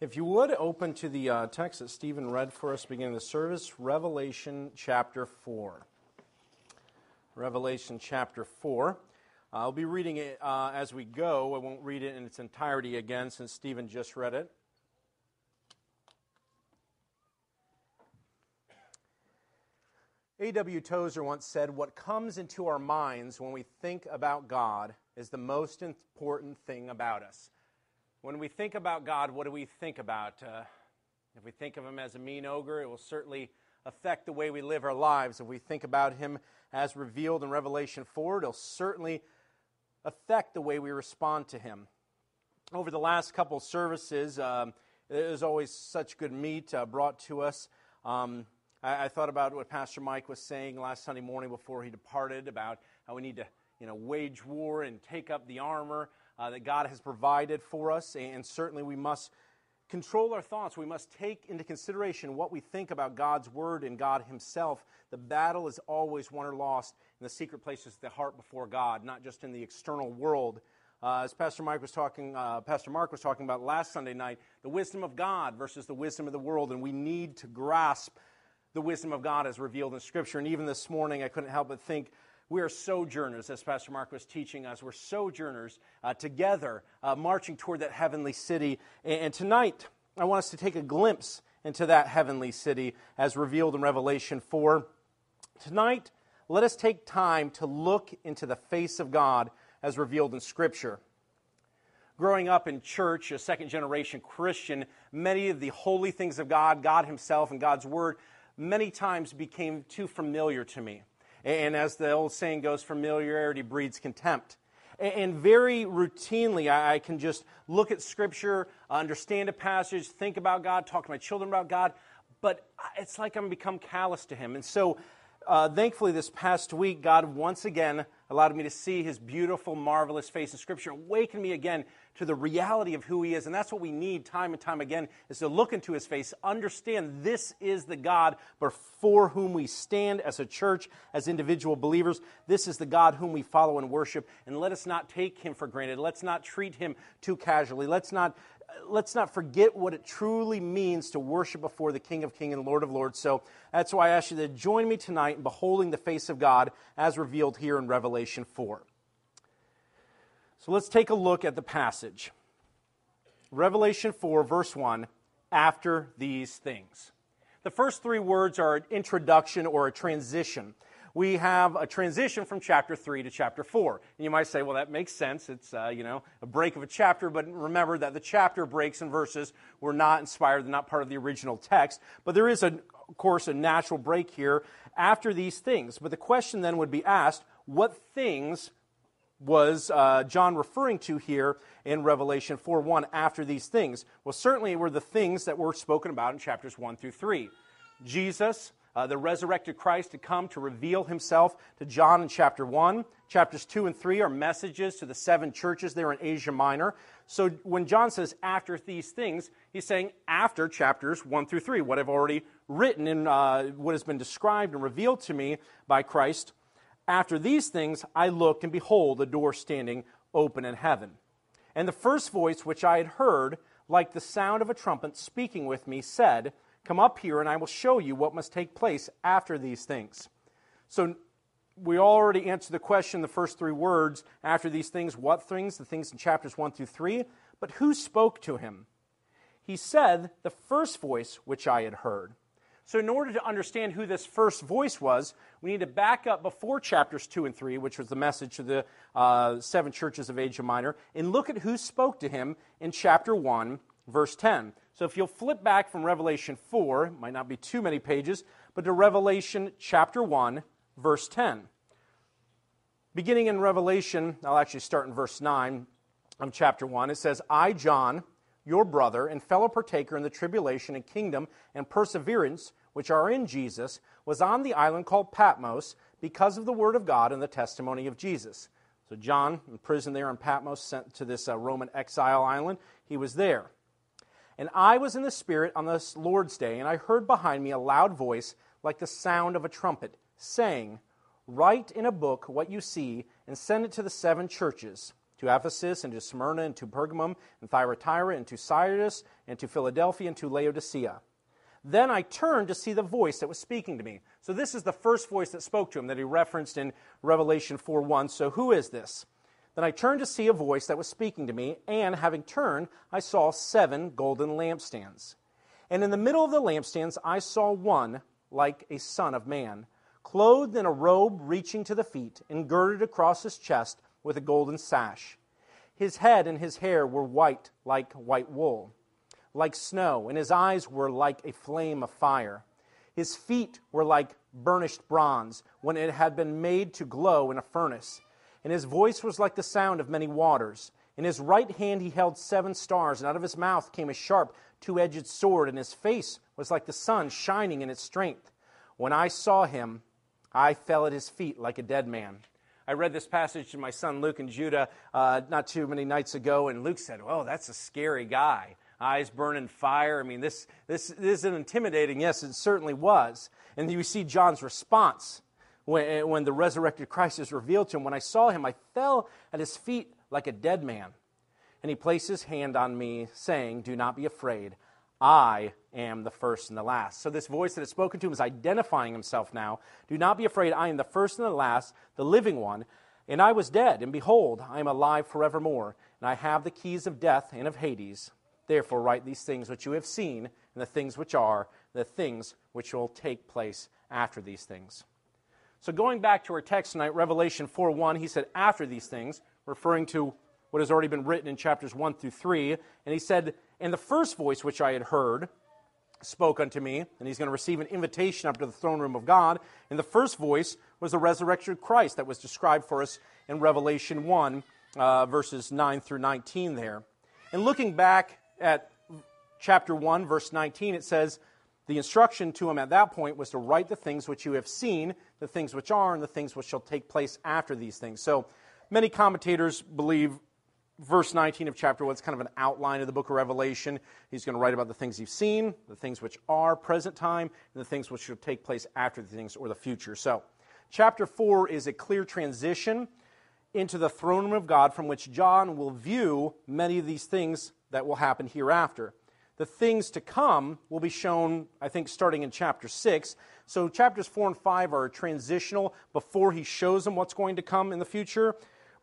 If you would open to the uh, text that Stephen read for us beginning the service, Revelation chapter 4. Revelation chapter 4. Uh, I'll be reading it uh, as we go. I won't read it in its entirety again since Stephen just read it. A.W. Tozer once said, What comes into our minds when we think about God is the most important thing about us. When we think about God, what do we think about? Uh, if we think of him as a mean ogre, it will certainly affect the way we live our lives. If we think about him as revealed in Revelation 4, it'll certainly affect the way we respond to him. Over the last couple services, um, there's always such good meat uh, brought to us. Um, I, I, thought about what Pastor Mike was saying last Sunday morning before he departed about how we need to, you know, wage war and take up the armor uh, that God has provided for us, and certainly we must control our thoughts. We must take into consideration what we think about God's Word and God Himself. The battle is always won or lost in the secret places of the heart before God, not just in the external world. Uh, as Pastor Mike was talking, uh, Pastor Mark was talking about last Sunday night, the wisdom of God versus the wisdom of the world, and we need to grasp the wisdom of God as revealed in Scripture. And even this morning, I couldn't help but think we are sojourners, as Pastor Mark was teaching us. We're sojourners uh, together, uh, marching toward that heavenly city. And, and tonight, I want us to take a glimpse into that heavenly city as revealed in Revelation 4. Tonight, let us take time to look into the face of God as revealed in Scripture. Growing up in church, a second generation Christian, many of the holy things of God, God Himself, and God's Word, many times became too familiar to me. And as the old saying goes, familiarity breeds contempt. And very routinely, I can just look at Scripture, understand a passage, think about God, talk to my children about God, but it's like I'm become callous to Him. And so, uh, thankfully, this past week, God once again allowed me to see His beautiful, marvelous face in Scripture, awakened me again to the reality of who he is. And that's what we need time and time again is to look into his face, understand this is the God before whom we stand as a church, as individual believers. This is the God whom we follow and worship. And let us not take him for granted. Let's not treat him too casually. Let's not let's not forget what it truly means to worship before the King of Kings and Lord of Lords. So that's why I ask you to join me tonight in beholding the face of God as revealed here in Revelation 4. So let's take a look at the passage. Revelation 4, verse 1 after these things. The first three words are an introduction or a transition. We have a transition from chapter 3 to chapter 4. And you might say, well, that makes sense. It's, uh, you know, a break of a chapter, but remember that the chapter breaks and verses were not inspired, they're not part of the original text. But there is, a, of course, a natural break here after these things. But the question then would be asked, what things was uh, John referring to here in Revelation 4 1 after these things? Well, certainly were the things that were spoken about in chapters 1 through 3. Jesus, uh, the resurrected Christ, to come to reveal himself to John in chapter 1. Chapters 2 and 3 are messages to the seven churches there in Asia Minor. So when John says after these things, he's saying after chapters 1 through 3, what I've already written and uh, what has been described and revealed to me by Christ after these things, I looked, and behold, a door standing open in heaven. And the first voice which I had heard, like the sound of a trumpet speaking with me, said, Come up here, and I will show you what must take place after these things. So we already answered the question, the first three words, after these things, what things? The things in chapters 1 through 3. But who spoke to him? He said, The first voice which I had heard. So, in order to understand who this first voice was, we need to back up before chapters 2 and 3, which was the message to the uh, seven churches of Asia Minor, and look at who spoke to him in chapter 1, verse 10. So, if you'll flip back from Revelation 4, might not be too many pages, but to Revelation chapter 1, verse 10. Beginning in Revelation, I'll actually start in verse 9 of chapter 1, it says, I, John, your brother and fellow partaker in the tribulation and kingdom and perseverance which are in Jesus, was on the island called Patmos because of the word of God and the testimony of Jesus. So, John, in prison there in Patmos, sent to this uh, Roman exile island, he was there. And I was in the Spirit on this Lord's day, and I heard behind me a loud voice like the sound of a trumpet, saying, Write in a book what you see, and send it to the seven churches to Ephesus, and to Smyrna, and to Pergamum, and Thyatira, and to Sardis, and to Philadelphia, and to Laodicea. Then I turned to see the voice that was speaking to me. So this is the first voice that spoke to him that he referenced in Revelation 4:1. So who is this? Then I turned to see a voice that was speaking to me, and having turned, I saw seven golden lampstands. And in the middle of the lampstands, I saw one like a son of man, clothed in a robe reaching to the feet, and girded across his chest with a golden sash. His head and his hair were white like white wool, like snow, and his eyes were like a flame of fire. His feet were like burnished bronze when it had been made to glow in a furnace, and his voice was like the sound of many waters. In his right hand he held seven stars, and out of his mouth came a sharp, two edged sword, and his face was like the sun shining in its strength. When I saw him, I fell at his feet like a dead man. I read this passage to my son Luke and Judah uh, not too many nights ago, and Luke said, "Oh, that's a scary guy. Eyes burning fire. I mean, this this, this isn't intimidating. Yes, it certainly was." And you see John's response when, when the resurrected Christ is revealed to him. When I saw him, I fell at his feet like a dead man. And he placed his hand on me, saying, "Do not be afraid. I am the first and the last. So, this voice that is spoken to him is identifying himself now. Do not be afraid. I am the first and the last, the living one. And I was dead, and behold, I am alive forevermore. And I have the keys of death and of Hades. Therefore, write these things which you have seen, and the things which are, the things which will take place after these things. So, going back to our text tonight, Revelation 4 1, he said, after these things, referring to what has already been written in chapters 1 through 3. And he said, And the first voice which I had heard spoke unto me, and he's going to receive an invitation up to the throne room of God. And the first voice was the resurrection of Christ that was described for us in Revelation 1, uh, verses 9 through 19 there. And looking back at chapter 1, verse 19, it says, the instruction to him at that point was to write the things which you have seen, the things which are, and the things which shall take place after these things. So many commentators believe verse 19 of chapter 1 is kind of an outline of the book of Revelation. He's going to write about the things you've seen, the things which are present time, and the things which shall take place after the things or the future. So, chapter 4 is a clear transition into the throne room of God from which John will view many of these things that will happen hereafter. The things to come will be shown, I think, starting in chapter 6. So, chapters 4 and 5 are transitional before he shows them what's going to come in the future.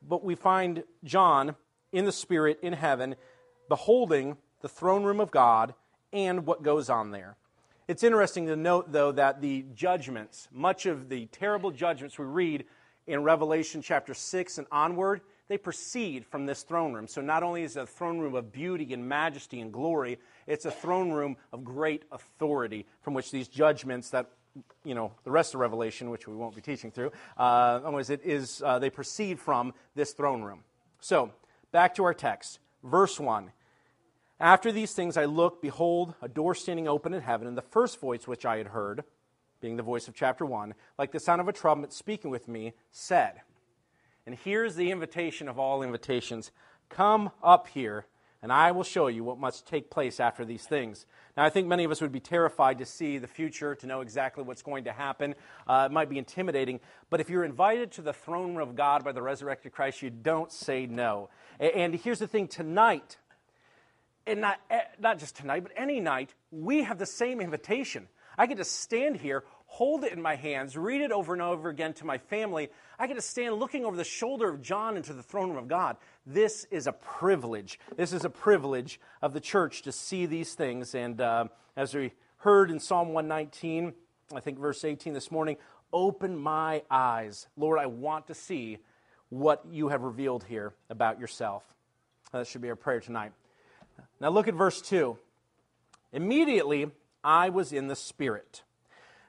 But we find John in the Spirit in heaven, beholding the throne room of God and what goes on there. It's interesting to note, though, that the judgments, much of the terrible judgments we read in Revelation chapter 6 and onward, they proceed from this throne room. So not only is it a throne room of beauty and majesty and glory, it's a throne room of great authority from which these judgments that you know the rest of Revelation, which we won't be teaching through, uh, it is uh, they proceed from this throne room. So Back to our text, verse 1. After these things I looked, behold, a door standing open in heaven, and the first voice which I had heard, being the voice of chapter 1, like the sound of a trumpet speaking with me, said, And here's the invitation of all invitations Come up here, and I will show you what must take place after these things. Now, I think many of us would be terrified to see the future, to know exactly what's going to happen. Uh, it might be intimidating, but if you're invited to the throne room of God by the resurrected Christ, you don't say no. And here's the thing tonight, and not, eh, not just tonight, but any night, we have the same invitation. I get to stand here, hold it in my hands, read it over and over again to my family. I get to stand looking over the shoulder of John into the throne room of God. This is a privilege. This is a privilege of the church to see these things. And uh, as we heard in Psalm 119, I think verse 18 this morning, open my eyes. Lord, I want to see what you have revealed here about yourself. That should be our prayer tonight. Now look at verse 2. Immediately I was in the Spirit.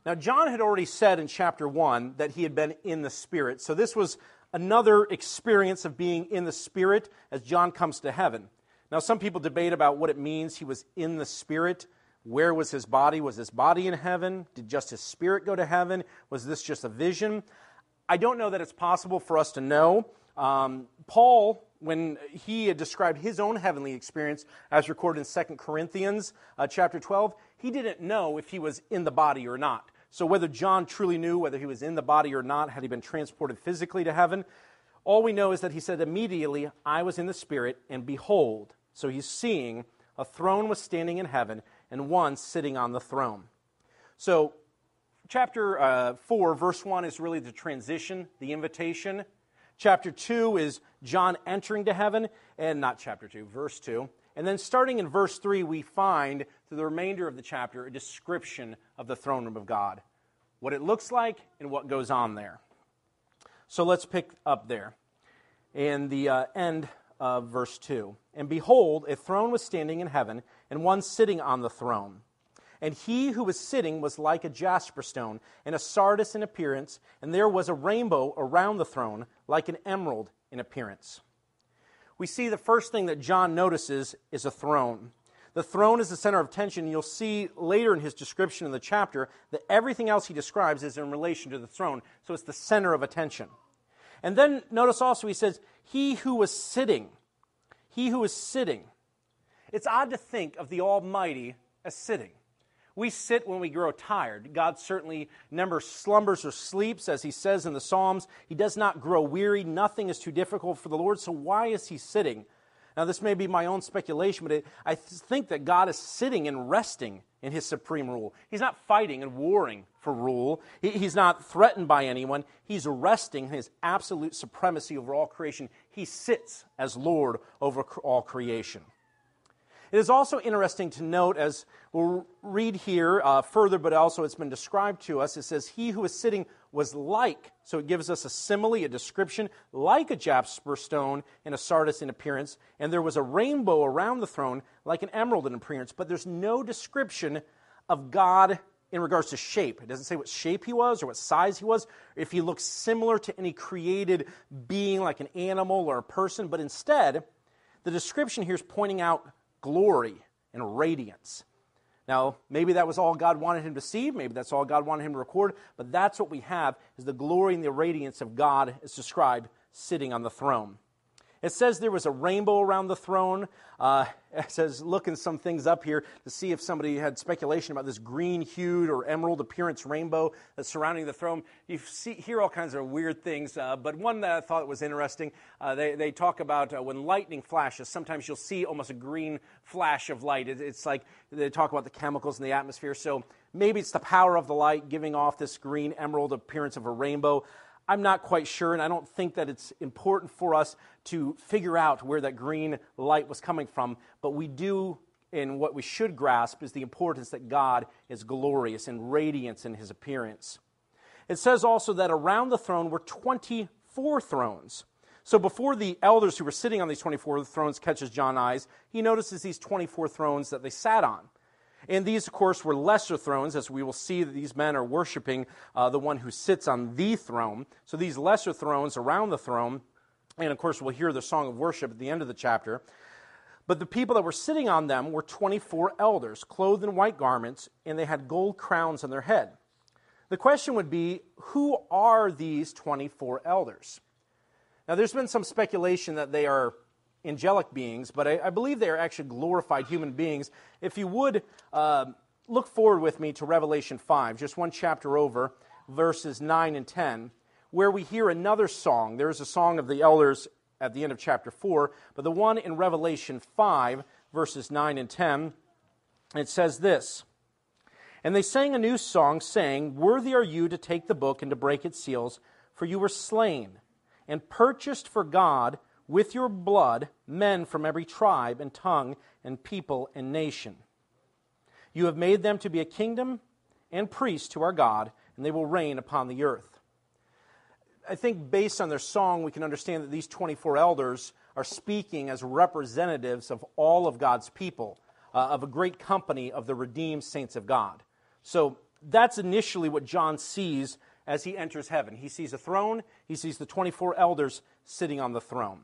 Now, John had already said in chapter 1 that he had been in the Spirit. So this was another experience of being in the Spirit as John comes to heaven. Now, some people debate about what it means he was in the Spirit. Where was his body? Was his body in heaven? Did just his spirit go to heaven? Was this just a vision? I don't know that it's possible for us to know. Um, Paul, when he had described his own heavenly experience, as recorded in 2 Corinthians uh, chapter 12, he didn't know if he was in the body or not. So whether John truly knew whether he was in the body or not, had he been transported physically to heaven, all we know is that he said, Immediately I was in the Spirit, and behold, so he's seeing a throne was standing in heaven, and one sitting on the throne. So, chapter uh, 4, verse 1 is really the transition, the invitation. Chapter 2 is John entering to heaven, and not chapter 2, verse 2. And then starting in verse 3, we find through the remainder of the chapter a description of the throne room of God, what it looks like and what goes on there. So let's pick up there in the uh, end of verse 2. And behold, a throne was standing in heaven, and one sitting on the throne. And he who was sitting was like a jasper stone, and a sardius in appearance, and there was a rainbow around the throne, like an emerald in appearance we see the first thing that John notices is a throne. The throne is the center of attention. You'll see later in his description in the chapter that everything else he describes is in relation to the throne. So it's the center of attention. And then notice also he says, He who was sitting. He who was sitting. It's odd to think of the Almighty as sitting. We sit when we grow tired. God certainly never slumbers or sleeps, as he says in the Psalms. He does not grow weary. Nothing is too difficult for the Lord. So why is he sitting? Now, this may be my own speculation, but it, I think that God is sitting and resting in his supreme rule. He's not fighting and warring for rule. He, he's not threatened by anyone. He's resting in his absolute supremacy over all creation. He sits as Lord over all creation. It is also interesting to note, as we'll read here uh, further, but also it's been described to us, it says, He who is sitting was like, so it gives us a simile, a description, like a jasper stone and a sardis in appearance, and there was a rainbow around the throne, like an emerald in appearance, but there's no description of God in regards to shape. It doesn't say what shape he was or what size he was, if he looks similar to any created being like an animal or a person, but instead, the description here is pointing out glory and radiance. Now, maybe that was all God wanted him to see, maybe that's all God wanted him to record, but that's what we have is the glory and the radiance of God as described sitting on the throne. It says there was a rainbow around the throne. Uh, it says, looking some things up here to see if somebody had speculation about this green hued or emerald appearance rainbow that's surrounding the throne. You see, hear all kinds of weird things, uh, but one that I thought was interesting, uh, they, they talk about uh, when lightning flashes, sometimes you'll see almost a green flash of light. It, it's like they talk about the chemicals in the atmosphere. So maybe it's the power of the light giving off this green emerald appearance of a rainbow. I'm not quite sure, and I don't think that it's important for us to figure out where that green light was coming from, but we do, and what we should grasp is the importance that God is glorious and radiance in his appearance. It says also that around the throne were 24 thrones. So before the elders who were sitting on these 24 thrones catches John's eyes, he notices these 24 thrones that they sat on. And these, of course, were lesser thrones, as we will see that these men are worshiping uh, the one who sits on the throne. So these lesser thrones around the throne, and of course, we'll hear the song of worship at the end of the chapter. But the people that were sitting on them were 24 elders, clothed in white garments, and they had gold crowns on their head. The question would be who are these 24 elders? Now, there's been some speculation that they are angelic beings, but I, I, believe they are actually glorified human beings. If you would uh, look forward with me to Revelation 5, just one chapter over, verses 9 and 10, where we hear another song. There is a song of the elders at the end of chapter 4, but the one in Revelation 5, verses 9 and 10, it says this. And they sang a new song, saying, Worthy are you to take the book and to break its seals, for you were slain and purchased for God with your blood men from every tribe and tongue and people and nation. You have made them to be a kingdom and priests to our God, and they will reign upon the earth. I think based on their song, we can understand that these 24 elders are speaking as representatives of all of God's people, uh, of a great company of the redeemed saints of God. So that's initially what John sees as he enters heaven. He sees a throne, he sees the 24 elders sitting on the throne.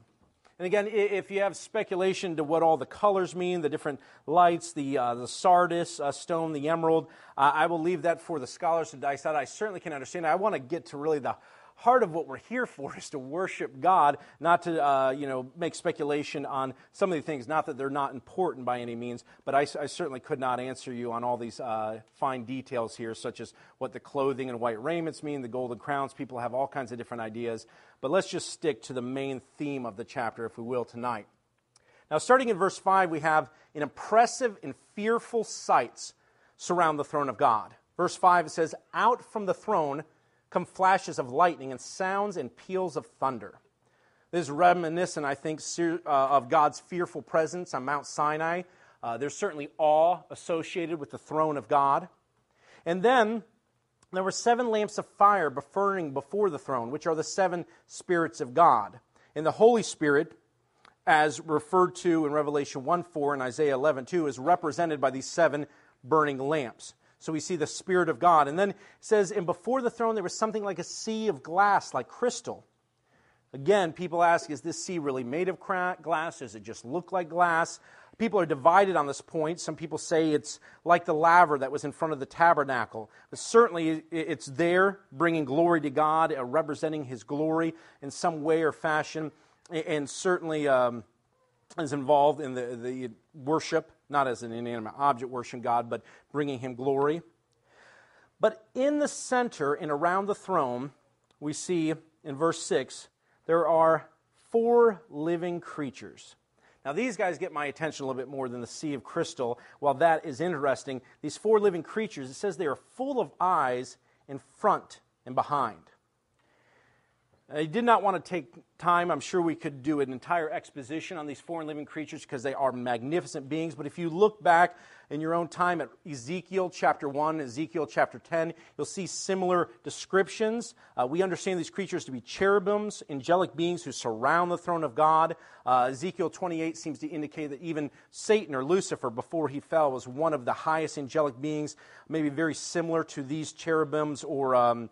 And again, if you have speculation to what all the colors mean, the different lights, the, uh, the sardius uh, stone, the emerald, uh, I will leave that for the scholars to dice out. I certainly can understand. I want to get to really the heart of what we're here for is to worship God, not to uh, you know make speculation on some of the things. Not that they're not important by any means, but I, I certainly could not answer you on all these uh, fine details here, such as what the clothing and white raiments mean, the golden crowns. People have all kinds of different ideas, but let's just stick to the main theme of the chapter, if we will, tonight. Now, starting in verse five, we have an impressive and fearful sights surround the throne of God. Verse 5 it says, Out from the throne come flashes of lightning and sounds and peals of thunder. This is reminiscent, I think, uh, of God's fearful presence on Mount Sinai. Uh, there's certainly awe associated with the throne of God. And then there were seven lamps of fire burning before the throne, which are the seven spirits of God. And the Holy Spirit, as referred to in Revelation 1 4 and Isaiah 11 2, is represented by these seven burning lamps. So we see the Spirit of God. And then it says, and before the throne there was something like a sea of glass, like crystal. Again, people ask, is this sea really made of glass? Does it just look like glass? People are divided on this point. Some people say it's like the laver that was in front of the tabernacle. But certainly it's there, bringing glory to God, uh, representing His glory in some way or fashion. And certainly um, is involved in the, the worship not as an inanimate object worshiping God, but bringing Him glory. But in the center and around the throne, we see in verse 6, there are four living creatures. Now, these guys get my attention a little bit more than the sea of crystal. While that is interesting, these four living creatures, it says they are full of eyes in front and behind. I did not want to take time. I'm sure we could do an entire exposition on these foreign living creatures because they are magnificent beings. But if you look back in your own time at Ezekiel chapter 1, Ezekiel chapter 10, you'll see similar descriptions. Uh, we understand these creatures to be cherubims, angelic beings who surround the throne of God. Uh, Ezekiel 28 seems to indicate that even Satan or Lucifer, before he fell, was one of the highest angelic beings, maybe very similar to these cherubims or. Um,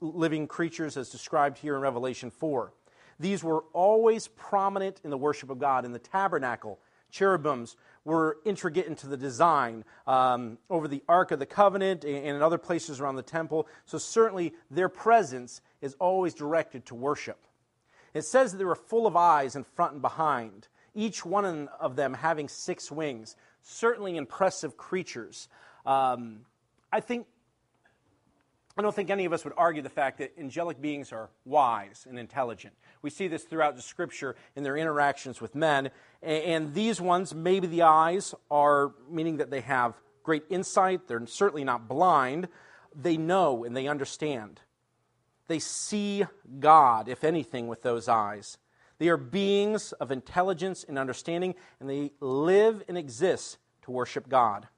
living creatures as described here in Revelation 4. These were always prominent in the worship of God. In the tabernacle, cherubims were intricate into the design um, over the Ark of the Covenant and in other places around the temple. So, certainly, their presence is always directed to worship. It says that they were full of eyes in front and behind, each one of them having six wings. Certainly impressive creatures. Um, I think I don't think any of us would argue the fact that angelic beings are wise and intelligent. We see this throughout the scripture in their interactions with men. And these ones, maybe the eyes are meaning that they have great insight. They're certainly not blind. They know and they understand. They see God, if anything, with those eyes. They are beings of intelligence and understanding, and they live and exist to worship God.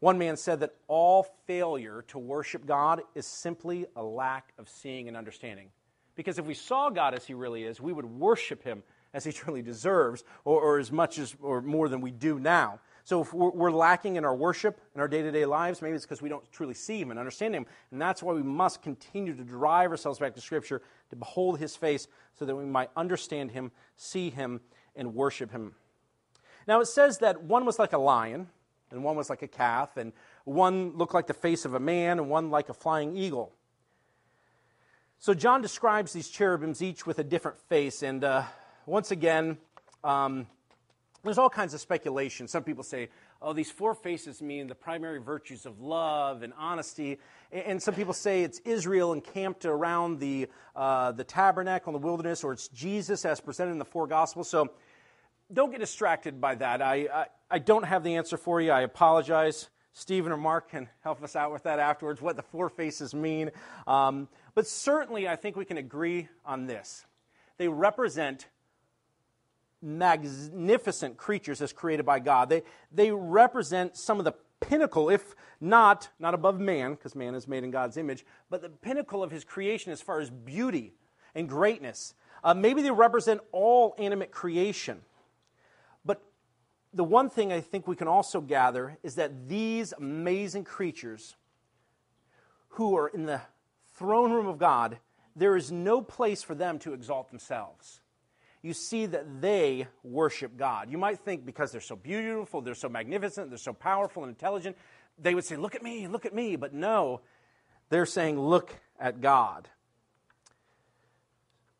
One man said that all failure to worship God is simply a lack of seeing and understanding. Because if we saw God as he really is, we would worship him as he truly deserves, or, or as much as, or more than we do now. So if we're, we're lacking in our worship in our day to day lives, maybe it's because we don't truly see him and understand him. And that's why we must continue to drive ourselves back to Scripture to behold his face so that we might understand him, see him, and worship him. Now it says that one was like a lion and one was like a calf, and one looked like the face of a man, and one like a flying eagle. So John describes these cherubims each with a different face, and uh, once again, um, there's all kinds of speculation. Some people say, oh, these four faces mean the primary virtues of love and honesty. And some people say it's Israel encamped around the, uh, the tabernacle in the wilderness, or it's Jesus as presented in the four Gospels. So don't get distracted by that. I, I, I, don't have the answer for you. I apologize. Stephen or Mark can help us out with that afterwards, what the four faces mean. Um, but certainly, I think we can agree on this. They represent magnificent creatures as created by God. They, they represent some of the pinnacle, if not, not above man, because man is made in God's image, but the pinnacle of his creation as far as beauty and greatness. Uh, maybe they represent all animate creation the one thing I think we can also gather is that these amazing creatures who are in the throne room of God, there is no place for them to exalt themselves. You see that they worship God. You might think because they're so beautiful, they're so magnificent, they're so powerful and intelligent, they would say, Look at me, look at me. But no, they're saying, Look at God.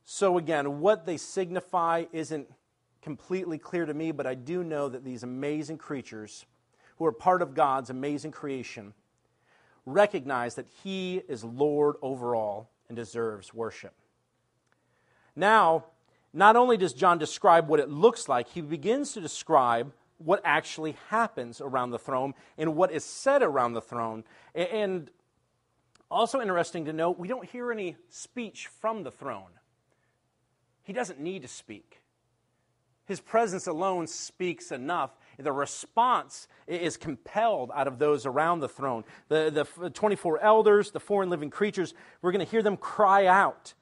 So, again, what they signify isn't completely clear to me, but I do know that these amazing creatures, who are part of God's amazing creation, recognize that He is Lord over all and deserves worship. Now, not only does John describe what it looks like, he begins to describe what actually happens around the throne and what is said around the throne. And also interesting to note, we don't hear any speech from the throne. He doesn't need to speak. His presence alone speaks enough. The response is compelled out of those around the throne. The, the 24 elders, the four living creatures, we're going to hear them cry out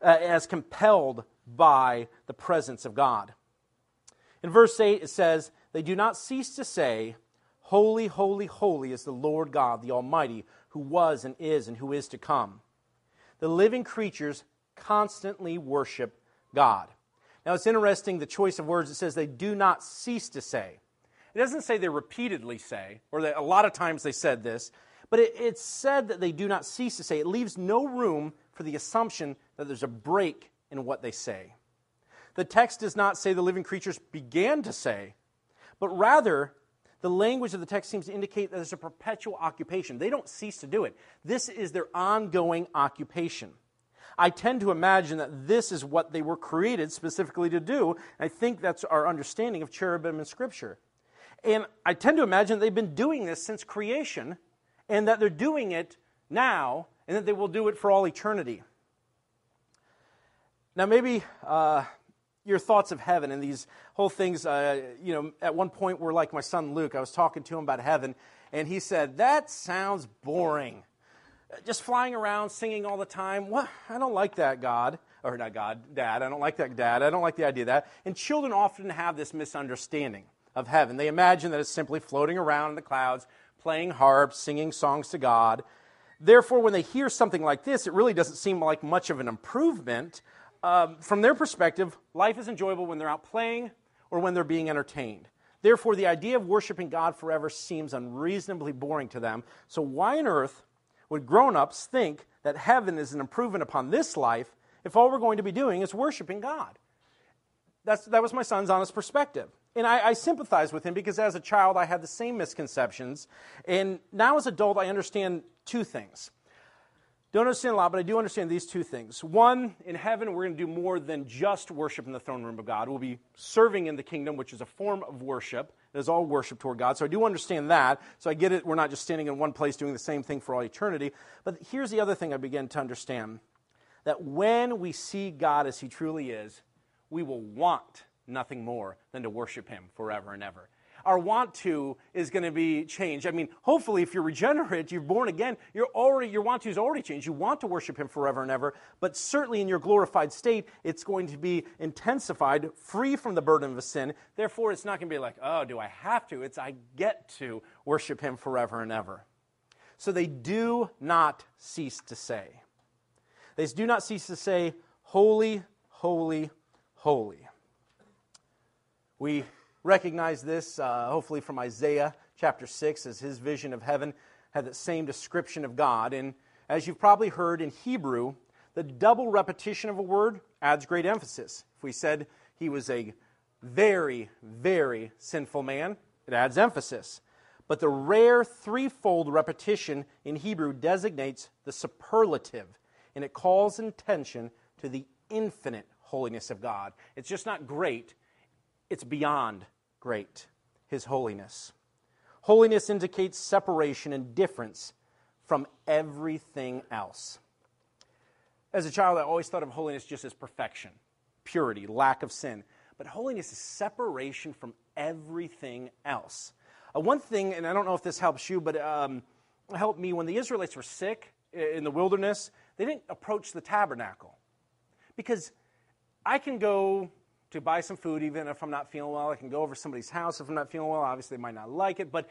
uh, as compelled by the presence of God. In verse 8, it says, They do not cease to say, Holy, holy, holy is the Lord God, the Almighty, who was and is and who is to come. The living creatures constantly worship God. Now it's interesting the choice of words. It says they do not cease to say. It doesn't say they repeatedly say, or that a lot of times they said this, but it, it's said that they do not cease to say. It leaves no room for the assumption that there's a break in what they say. The text does not say the living creatures began to say, but rather the language of the text seems to indicate that there's a perpetual occupation. They don't cease to do it. This is their ongoing occupation. I tend to imagine that this is what they were created specifically to do. I think that's our understanding of cherubim in Scripture. And I tend to imagine they've been doing this since creation, and that they're doing it now, and that they will do it for all eternity. Now, maybe uh, your thoughts of heaven and these whole things, uh, you know, at one point were like my son Luke. I was talking to him about heaven, and he said, That sounds boring just flying around singing all the time. What? I don't like that, God. Or not God, Dad. I don't like that, Dad. I don't like the idea of that. And children often have this misunderstanding of heaven. They imagine that it's simply floating around in the clouds, playing harps, singing songs to God. Therefore, when they hear something like this, it really doesn't seem like much of an improvement. Um, from their perspective, life is enjoyable when they're out playing or when they're being entertained. Therefore, the idea of worshiping God forever seems unreasonably boring to them. So, why on earth would grown ups think that heaven is an improvement upon this life if all we're going to be doing is worshiping God? That's, that was my son's honest perspective. And I, I, sympathize with him because as a child I had the same misconceptions. And now as an adult I understand two things. Don't understand a lot, but I do understand these two things. One, in heaven, we're going to do more than just worship in the throne room of God. We'll be serving in the kingdom, which is a form of worship. It is all worship toward God. So I do understand that. So I get it. We're not just standing in one place doing the same thing for all eternity. But here's the other thing I begin to understand that when we see God as He truly is, we will want nothing more than to worship Him forever and ever our want to is going to be changed. I mean, hopefully, if you're regenerate, you're born again, you're already, your want to is already changed. You want to worship Him forever and ever, but certainly in your glorified state, it's going to be intensified, free from the burden of sin. Therefore, it's not going to be like, oh, do I have to? It's I get to worship Him forever and ever. So they do not cease to say. They do not cease to say, Holy, holy, holy. We recognize this, uh, hopefully, from Isaiah chapter 6, as his vision of heaven had the same description of God. And as you've probably heard in Hebrew, the double repetition of a word adds great emphasis. If we said he was a very, very sinful man, it adds emphasis. But the rare threefold repetition in Hebrew designates the superlative, and it calls attention to the infinite holiness of God. It's just not great, it's beyond great, his holiness. Holiness indicates separation and difference from everything else. As a child, I always thought of holiness just as perfection, purity, lack of sin. But holiness is separation from everything else. Uh, one thing, and I don't know if this helps you, but um, helped me when the Israelites were sick in the wilderness, they didn't approach the tabernacle. Because I can go to buy some food, even if I'm not feeling well. I can go over somebody's house if I'm not feeling well. Obviously, they might not like it, but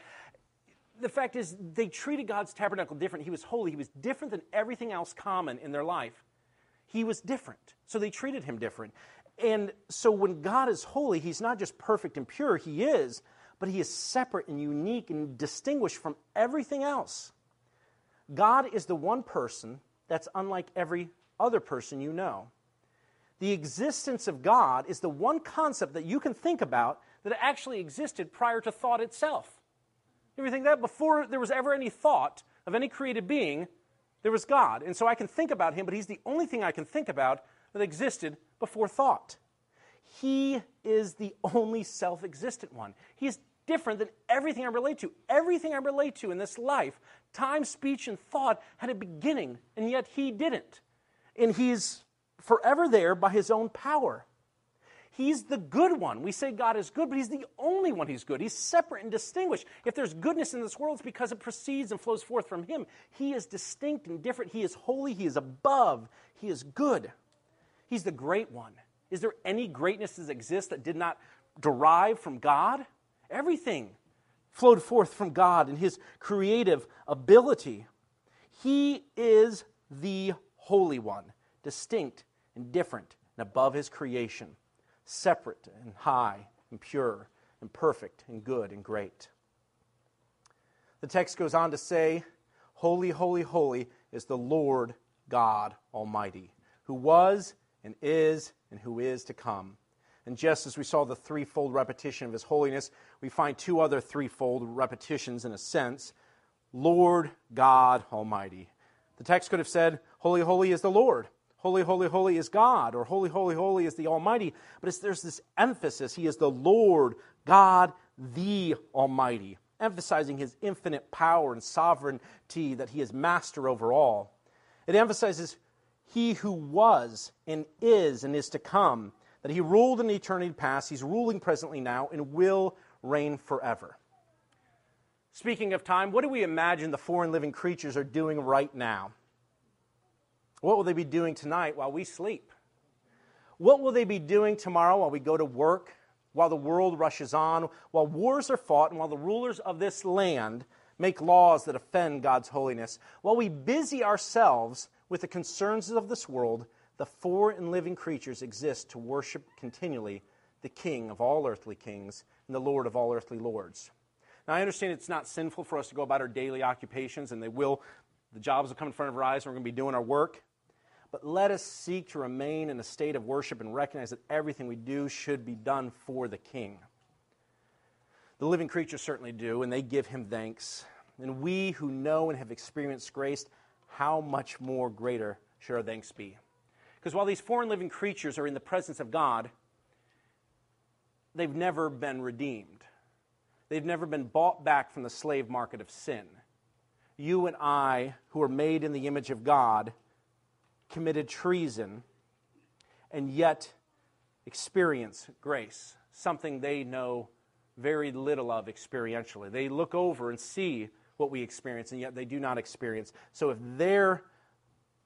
the fact is, they treated God's tabernacle different. He was holy. He was different than everything else common in their life. He was different. So they treated him different. And so when God is holy, he's not just perfect and pure, he is, but he is separate and unique and distinguished from everything else. God is the one person that's unlike every other person you know. The existence of God is the one concept that you can think about that actually existed prior to thought itself. You ever think that? Before there was ever any thought of any created being, there was God. And so I can think about him, but he's the only thing I can think about that existed before thought. He is the only self existent one. He is different than everything I relate to. Everything I relate to in this life, time, speech, and thought had a beginning, and yet he didn't. And he's forever there by his own power. He's the good one. We say God is good, but He's the only one who's good. He's separate and distinguished. If there's goodness in this world, it's because it proceeds and flows forth from Him. He is distinct and different. He is holy. He is above. He is good. He's the great one. Is there any greatness that exists that did not derive from God? Everything flowed forth from God and His creative ability. He is the Holy One, distinct and different and above His creation separate and high and pure and perfect and good and great. The text goes on to say, Holy, holy, holy is the Lord God Almighty, who was and is and who is to come. And just as we saw the threefold repetition of his holiness, we find two other threefold repetitions in a sense Lord God Almighty. The text could have said, Holy, holy is the Lord. Holy, holy, holy is God, or holy, holy, holy is the Almighty. But there's this emphasis. He is the Lord, God, the Almighty, emphasizing his infinite power and sovereignty that he is master over all. It emphasizes he who was and is and is to come, that he ruled in eternity past, he's ruling presently now, and will reign forever. Speaking of time, what do we imagine the and living creatures are doing right now? What will they be doing tonight while we sleep? What will they be doing tomorrow while we go to work, while the world rushes on, while wars are fought, and while the rulers of this land make laws that offend God's holiness? While we busy ourselves with the concerns of this world, the four and living creatures exist to worship continually the King of all earthly kings and the Lord of all earthly lords. Now, I understand it's not sinful for us to go about our daily occupations, and they will, the jobs will come in front of our eyes, and we're going to be doing our work. But let us seek to remain in a state of worship and recognize that everything we do should be done for the King. The living creatures certainly do, and they give him thanks. And we who know and have experienced grace, how much more greater should our thanks be? Because while these foreign living creatures are in the presence of God, they've never been redeemed. They've never been bought back from the slave market of sin. You and I, who are made in the image of God, committed treason and yet experience grace, something they know very little of experientially. They look over and see what we experience, and yet they do not experience. So if their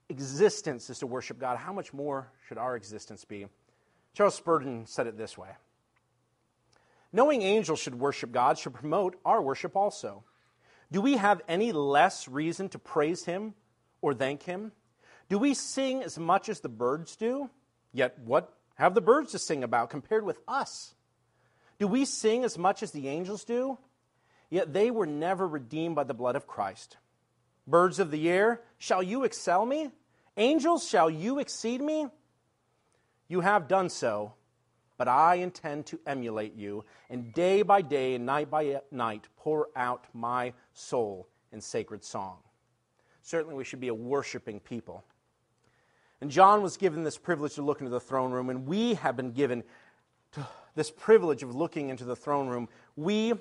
existence is to worship God, how much more should our existence be? Charles Spurgeon said it this way Knowing angels should worship God should promote our worship also. Do we have any less reason to praise Him or thank Him? Do we sing as much as the birds do? Yet what have the birds to sing about compared with us? Do we sing as much as the angels do? Yet they were never redeemed by the blood of Christ. Birds of the air, shall you excel me? Angels, shall you exceed me? You have done so, but I intend to emulate you, and day by day and night by night pour out my soul in sacred song. Certainly, we should be a worshiping people. And John was given this privilege to look into the throne room, and we have been given this privilege of looking into the throne room. We,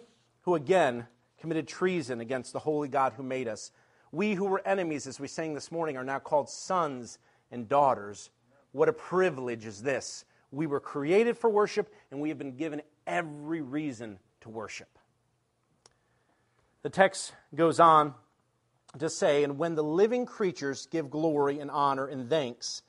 who again committed treason against the holy God who made us, we who were enemies, as we sang this morning, are now called sons and daughters. What a privilege is this! We were created for worship, and we have been given every reason to worship. The text goes on to say, And when the living creatures give glory and honor and thanks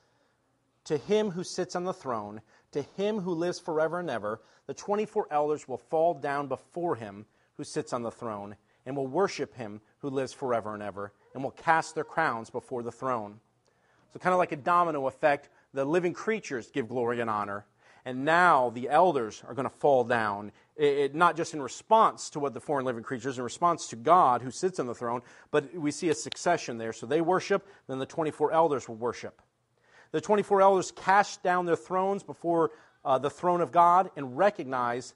to him who sits on the throne, to him who lives forever and ever, the 24 elders will fall down before him who sits on the throne and will worship him who lives forever and ever and will cast their crowns before the throne. So, kind of like a domino effect, the living creatures give glory and honor. And now the elders are going to fall down it, not just in response to what the foreign living creatures, in response to God who sits on the throne, but we see a succession there. So they worship, then the 24 elders will worship. The 24 elders cast down their thrones before uh, the throne of God and recognize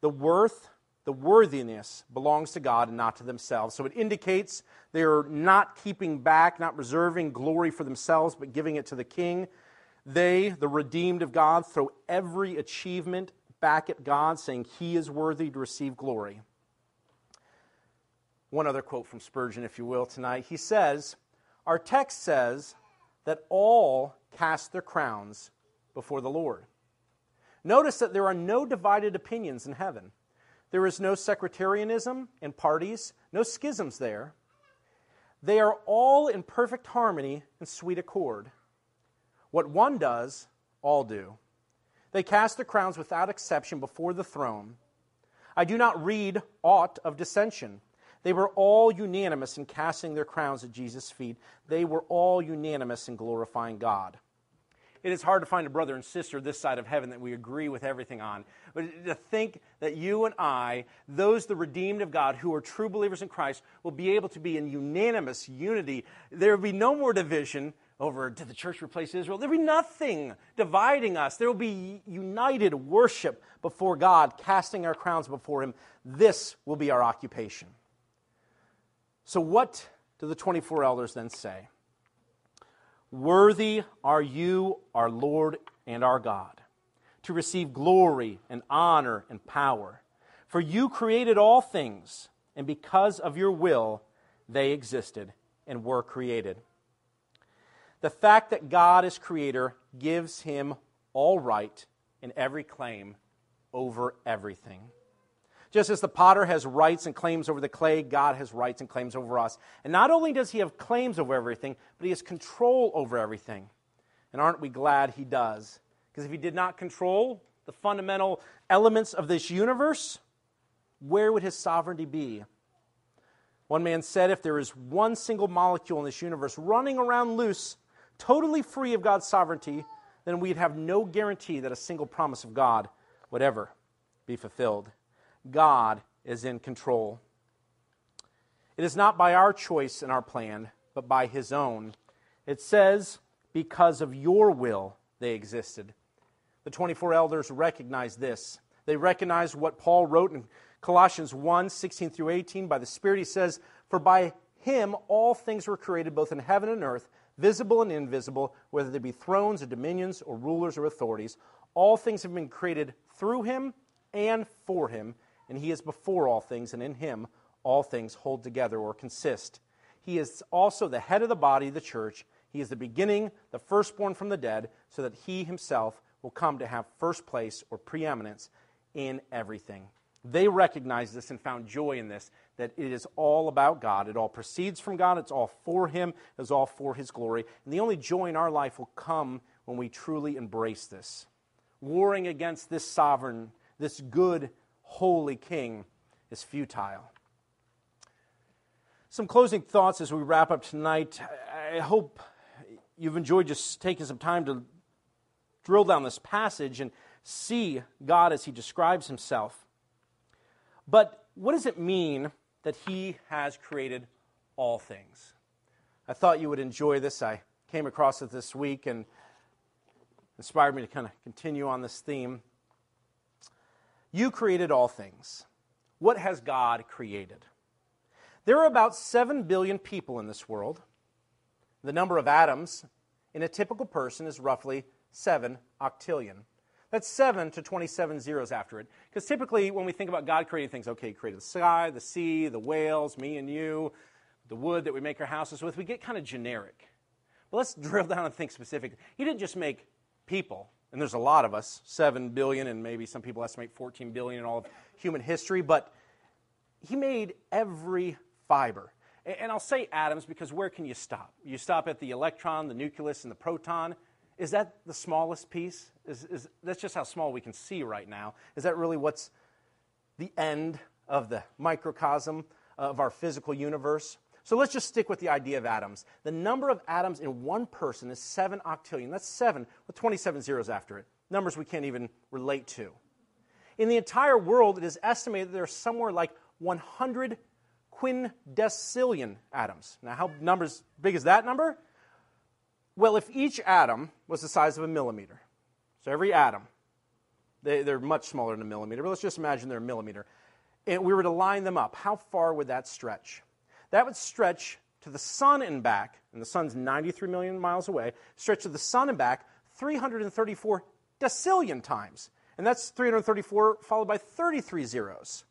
the worth, the worthiness belongs to God and not to themselves. So it indicates they're not keeping back, not reserving glory for themselves, but giving it to the king. They, the redeemed of God, throw every achievement back at God, saying he is worthy to receive glory. One other quote from Spurgeon, if you will, tonight. He says, Our text says that all cast their crowns before the Lord. Notice that there are no divided opinions in heaven. There is no sectarianism in parties, no schisms there. They are all in perfect harmony and sweet accord. What one does, all do. They cast their crowns without exception before the throne. I do not read aught of dissension. They were all unanimous in casting their crowns at Jesus' feet. They were all unanimous in glorifying God. It is hard to find a brother and sister this side of heaven that we agree with everything on. But to think that you and I, those the redeemed of God who are true believers in Christ, will be able to be in unanimous unity, there will be no more division over did the church replace Israel? There will be nothing dividing us. There will be united worship before God, casting our crowns before Him. This will be our occupation. So, what do the 24 elders then say? Worthy are you, our Lord and our God, to receive glory and honor and power. For you created all things, and because of your will, they existed and were created. The fact that God is creator gives him all right and every claim over everything. Just as the potter has rights and claims over the clay, God has rights and claims over us. And not only does he have claims over everything, but he has control over everything. And aren't we glad he does? Because if he did not control the fundamental elements of this universe, where would his sovereignty be? One man said if there is one single molecule in this universe running around loose, totally free of God's sovereignty, then we'd have no guarantee that a single promise of God would ever be fulfilled. God is in control. It is not by our choice and our plan, but by His own. It says, because of your will they existed. The 24 elders recognize this. They recognize what Paul wrote in Colossians 1 16 through 18. By the Spirit, he says, For by him all things were created, both in heaven and earth, visible and invisible, whether they be thrones or dominions or rulers or authorities. All things have been created through him and for him and he is before all things, and in him all things hold together or consist. He is also the head of the body, the church. He is the beginning, the firstborn from the dead, so that he himself will come to have first place or preeminence in everything. They recognized this and found joy in this, that it is all about God. It all proceeds from God. It's all for Him. It's all for His glory. And the only joy in our life will come when we truly embrace this. Warring against this sovereign, this good holy king is futile. Some closing thoughts as we wrap up tonight. I hope you've enjoyed just taking some time to drill down this passage and see God as he describes himself. But what does it mean that he has created all things? I thought you would enjoy this. I came across it this week and inspired me to kind of continue on this theme. You created all things. What has God created? There are about 7 billion people in this world. The number of atoms in a typical person is roughly 7 octillion. That's 7 to 27 zeros after it. Because typically, when we think about God creating things, okay, He created the sky, the sea, the whales, me and you, the wood that we make our houses with, we get kind of generic. But let's drill down and think specifically. He didn't just make people, and there's a lot of us 7 billion, and maybe some people estimate 14 billion in all of human history, but he made every fiber. And I'll say atoms because where can you stop? You stop at the electron, the nucleus, and the proton. Is that the smallest piece? Is, is, that's just how small we can see right now. Is that really what's the end of the microcosm of our physical universe? So let's just stick with the idea of atoms. The number of atoms in one person is 7 octillion. That's 7 with 27 zeros after it. Numbers we can't even relate to. In the entire world, it is estimated there are somewhere like 100 quindecillion atoms. Now, how numbers big is that number? Well, if each atom was the size of a millimeter, so every atom, they, are much smaller than a millimeter, but let's just imagine they're a millimeter, and we were to line them up, how far would that stretch? That would stretch to the sun and back, and the sun's 93 million miles away, stretch to the sun and back 334 decillion times. And that's 334 followed by 33 zeros.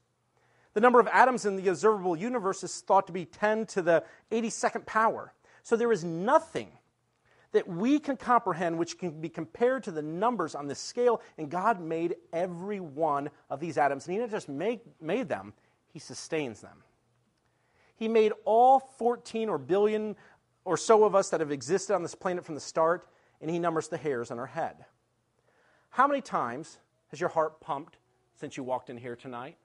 The number of atoms in the observable universe is thought to be 10 to the 82nd power. So there is nothing that we can comprehend which can be compared to the numbers on this scale. And God made every one of these atoms. And He not just make, made them, He sustains them. He made all 14 or billion or so of us that have existed on this planet from the start, and He numbers the hairs on our head. How many times has your heart pumped since you walked in here tonight?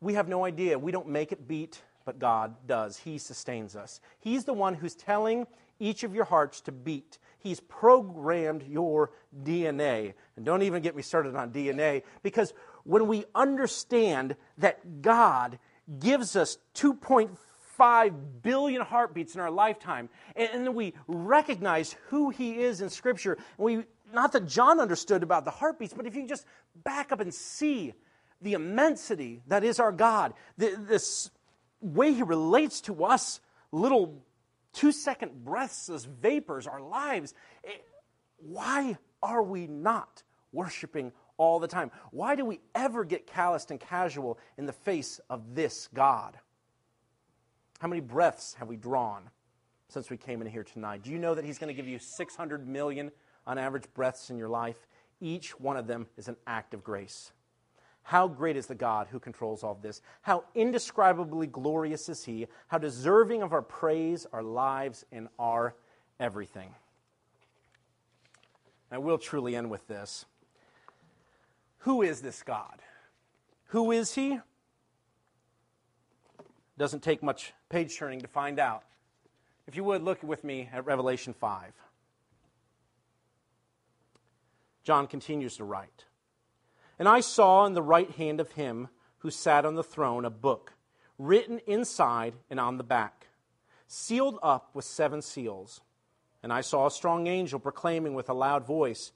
We have no idea. We don't make it beat, but God does. He sustains us. He's the one who's telling each of your hearts to beat. He's programmed your DNA. And don't even get me started on DNA, because when we understand that God gives us 2.5 billion heartbeats in our lifetime, and then we recognize who He is in Scripture, we not that John understood about the heartbeats, but if you just back up and see the immensity that is our God, the, this way He relates to us, little two second breaths as vapors, our lives, it, eh, why are we not worshiping all the time? Why do we ever get calloused and casual in the face of this God? How many breaths have we drawn since we came in here tonight? Do you know that He's going to give you 600 million on average breaths in your life? Each one of them is an act of grace. How great is the God who controls all this? How indescribably glorious is He? How deserving of our praise, our lives, and our everything. I will truly end with this. Who is this God? Who is He? Doesn't take much page turning to find out. If you would, look with me at Revelation 5. John continues to write. And I saw in the right hand of him who sat on the throne a book, written inside and on the back, sealed up with seven seals. And I saw a strong angel proclaiming with a loud voice,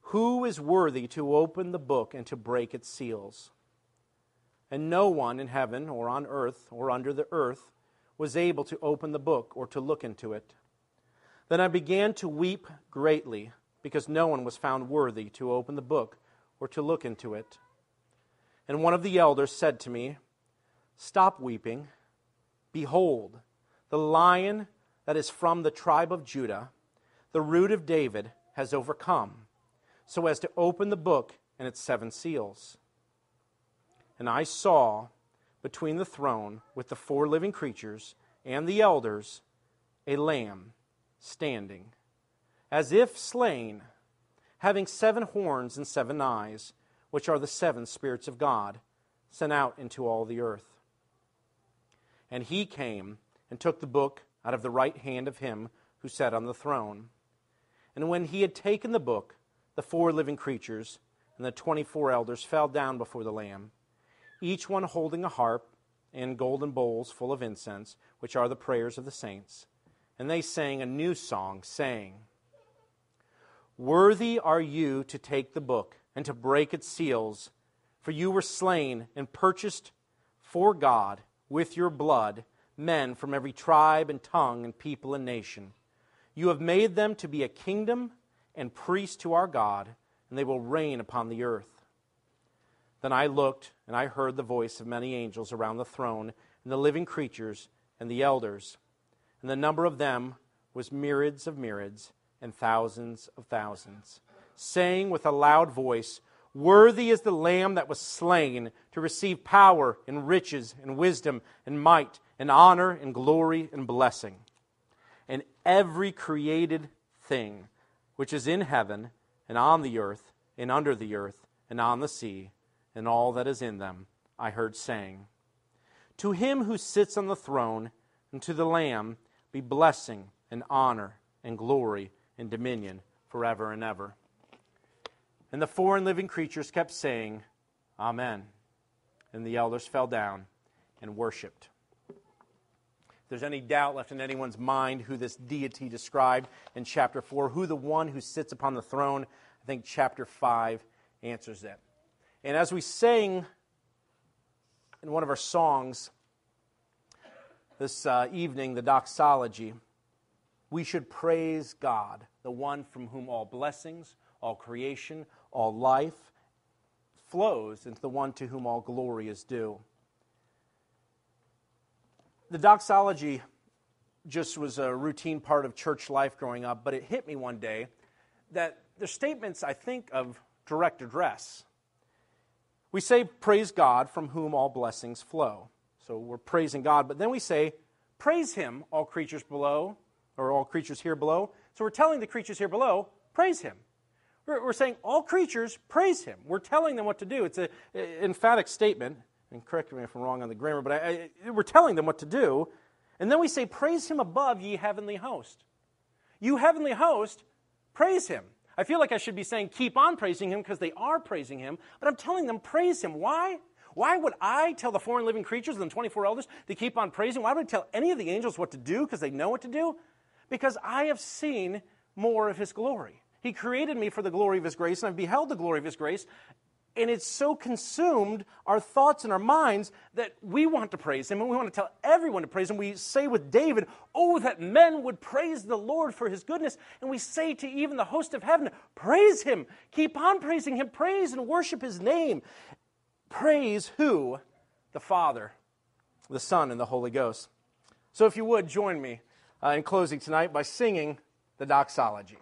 Who is worthy to open the book and to break its seals? And no one in heaven or on earth or under the earth was able to open the book or to look into it. Then I began to weep greatly, because no one was found worthy to open the book or to look into it. And one of the elders said to me, Stop weeping. Behold, the lion that is from the tribe of Judah, the root of David, has overcome, so as to open the book and its seven seals. And I saw between the throne with the four living creatures and the elders a lamb standing, as if slain having seven horns and seven eyes, which are the seven spirits of God, sent out into all the earth. And he came and took the book out of the right hand of him who sat on the throne. And when he had taken the book, the four living creatures and the twenty four elders fell down before the Lamb, each one holding a harp and golden bowls full of incense, which are the prayers of the saints. And they sang a new song, saying, Worthy are you to take the book and to break its seals, for you were slain and purchased for God with your blood men from every tribe and tongue and people and nation. You have made them to be a kingdom and priests to our God, and they will reign upon the earth. Then I looked, and I heard the voice of many angels around the throne, and the living creatures, and the elders. And the number of them was myriads of myriads and thousands of thousands, saying with a loud voice, Worthy is the Lamb that was slain to receive power and riches and wisdom and might and honor and glory and blessing. And every created thing which is in heaven and on the earth and under the earth and on the sea and all that is in them, I heard saying, To him who sits on the throne and to the Lamb be blessing and honor and glory and dominion forever and ever. And the four and living creatures kept saying, Amen. And the elders fell down and worshiped. If there's any doubt left in anyone's mind who this deity described in chapter 4, who the one who sits upon the throne, I think chapter 5 answers it. And as we sang in one of our songs this uh, evening, the doxology, we should praise God, the one from whom all blessings, all creation, all life flows, into the one to whom all glory is due the doxology just was a routine part of church life growing up, but it hit me one day that the statements, I think, of direct address. We say, Praise God from whom all blessings flow. So we're praising God, but then we say, Praise Him, all creatures below, or all creatures here below. So we're telling the creatures here below, Praise Him. We're, we're saying, All creatures, praise Him. We're telling them what to do. It's an emphatic statement and correct me if I'm wrong on the grammar, but I, I, we're telling them what to do. And then we say, Praise him above, ye heavenly host. You heavenly host, praise him. I feel like I should be saying, Keep on praising him because they are praising him, but I'm telling them, Praise him. Why? Why would I tell the four living creatures and the 24 elders to keep on praising? Why would I tell any of the angels what to do because they know what to do? Because I have seen more of his glory. He created me for the glory of his grace, and I've beheld the glory of his grace, and it's so consumed our thoughts and our minds that we want to praise him and we want to tell everyone to praise him. We say with David, Oh, that men would praise the Lord for his goodness. And we say to even the host of heaven, Praise him. Keep on praising him. Praise and worship his name. Praise who? The Father, the Son, and the Holy Ghost. So if you would, join me uh, in closing tonight by singing the doxology.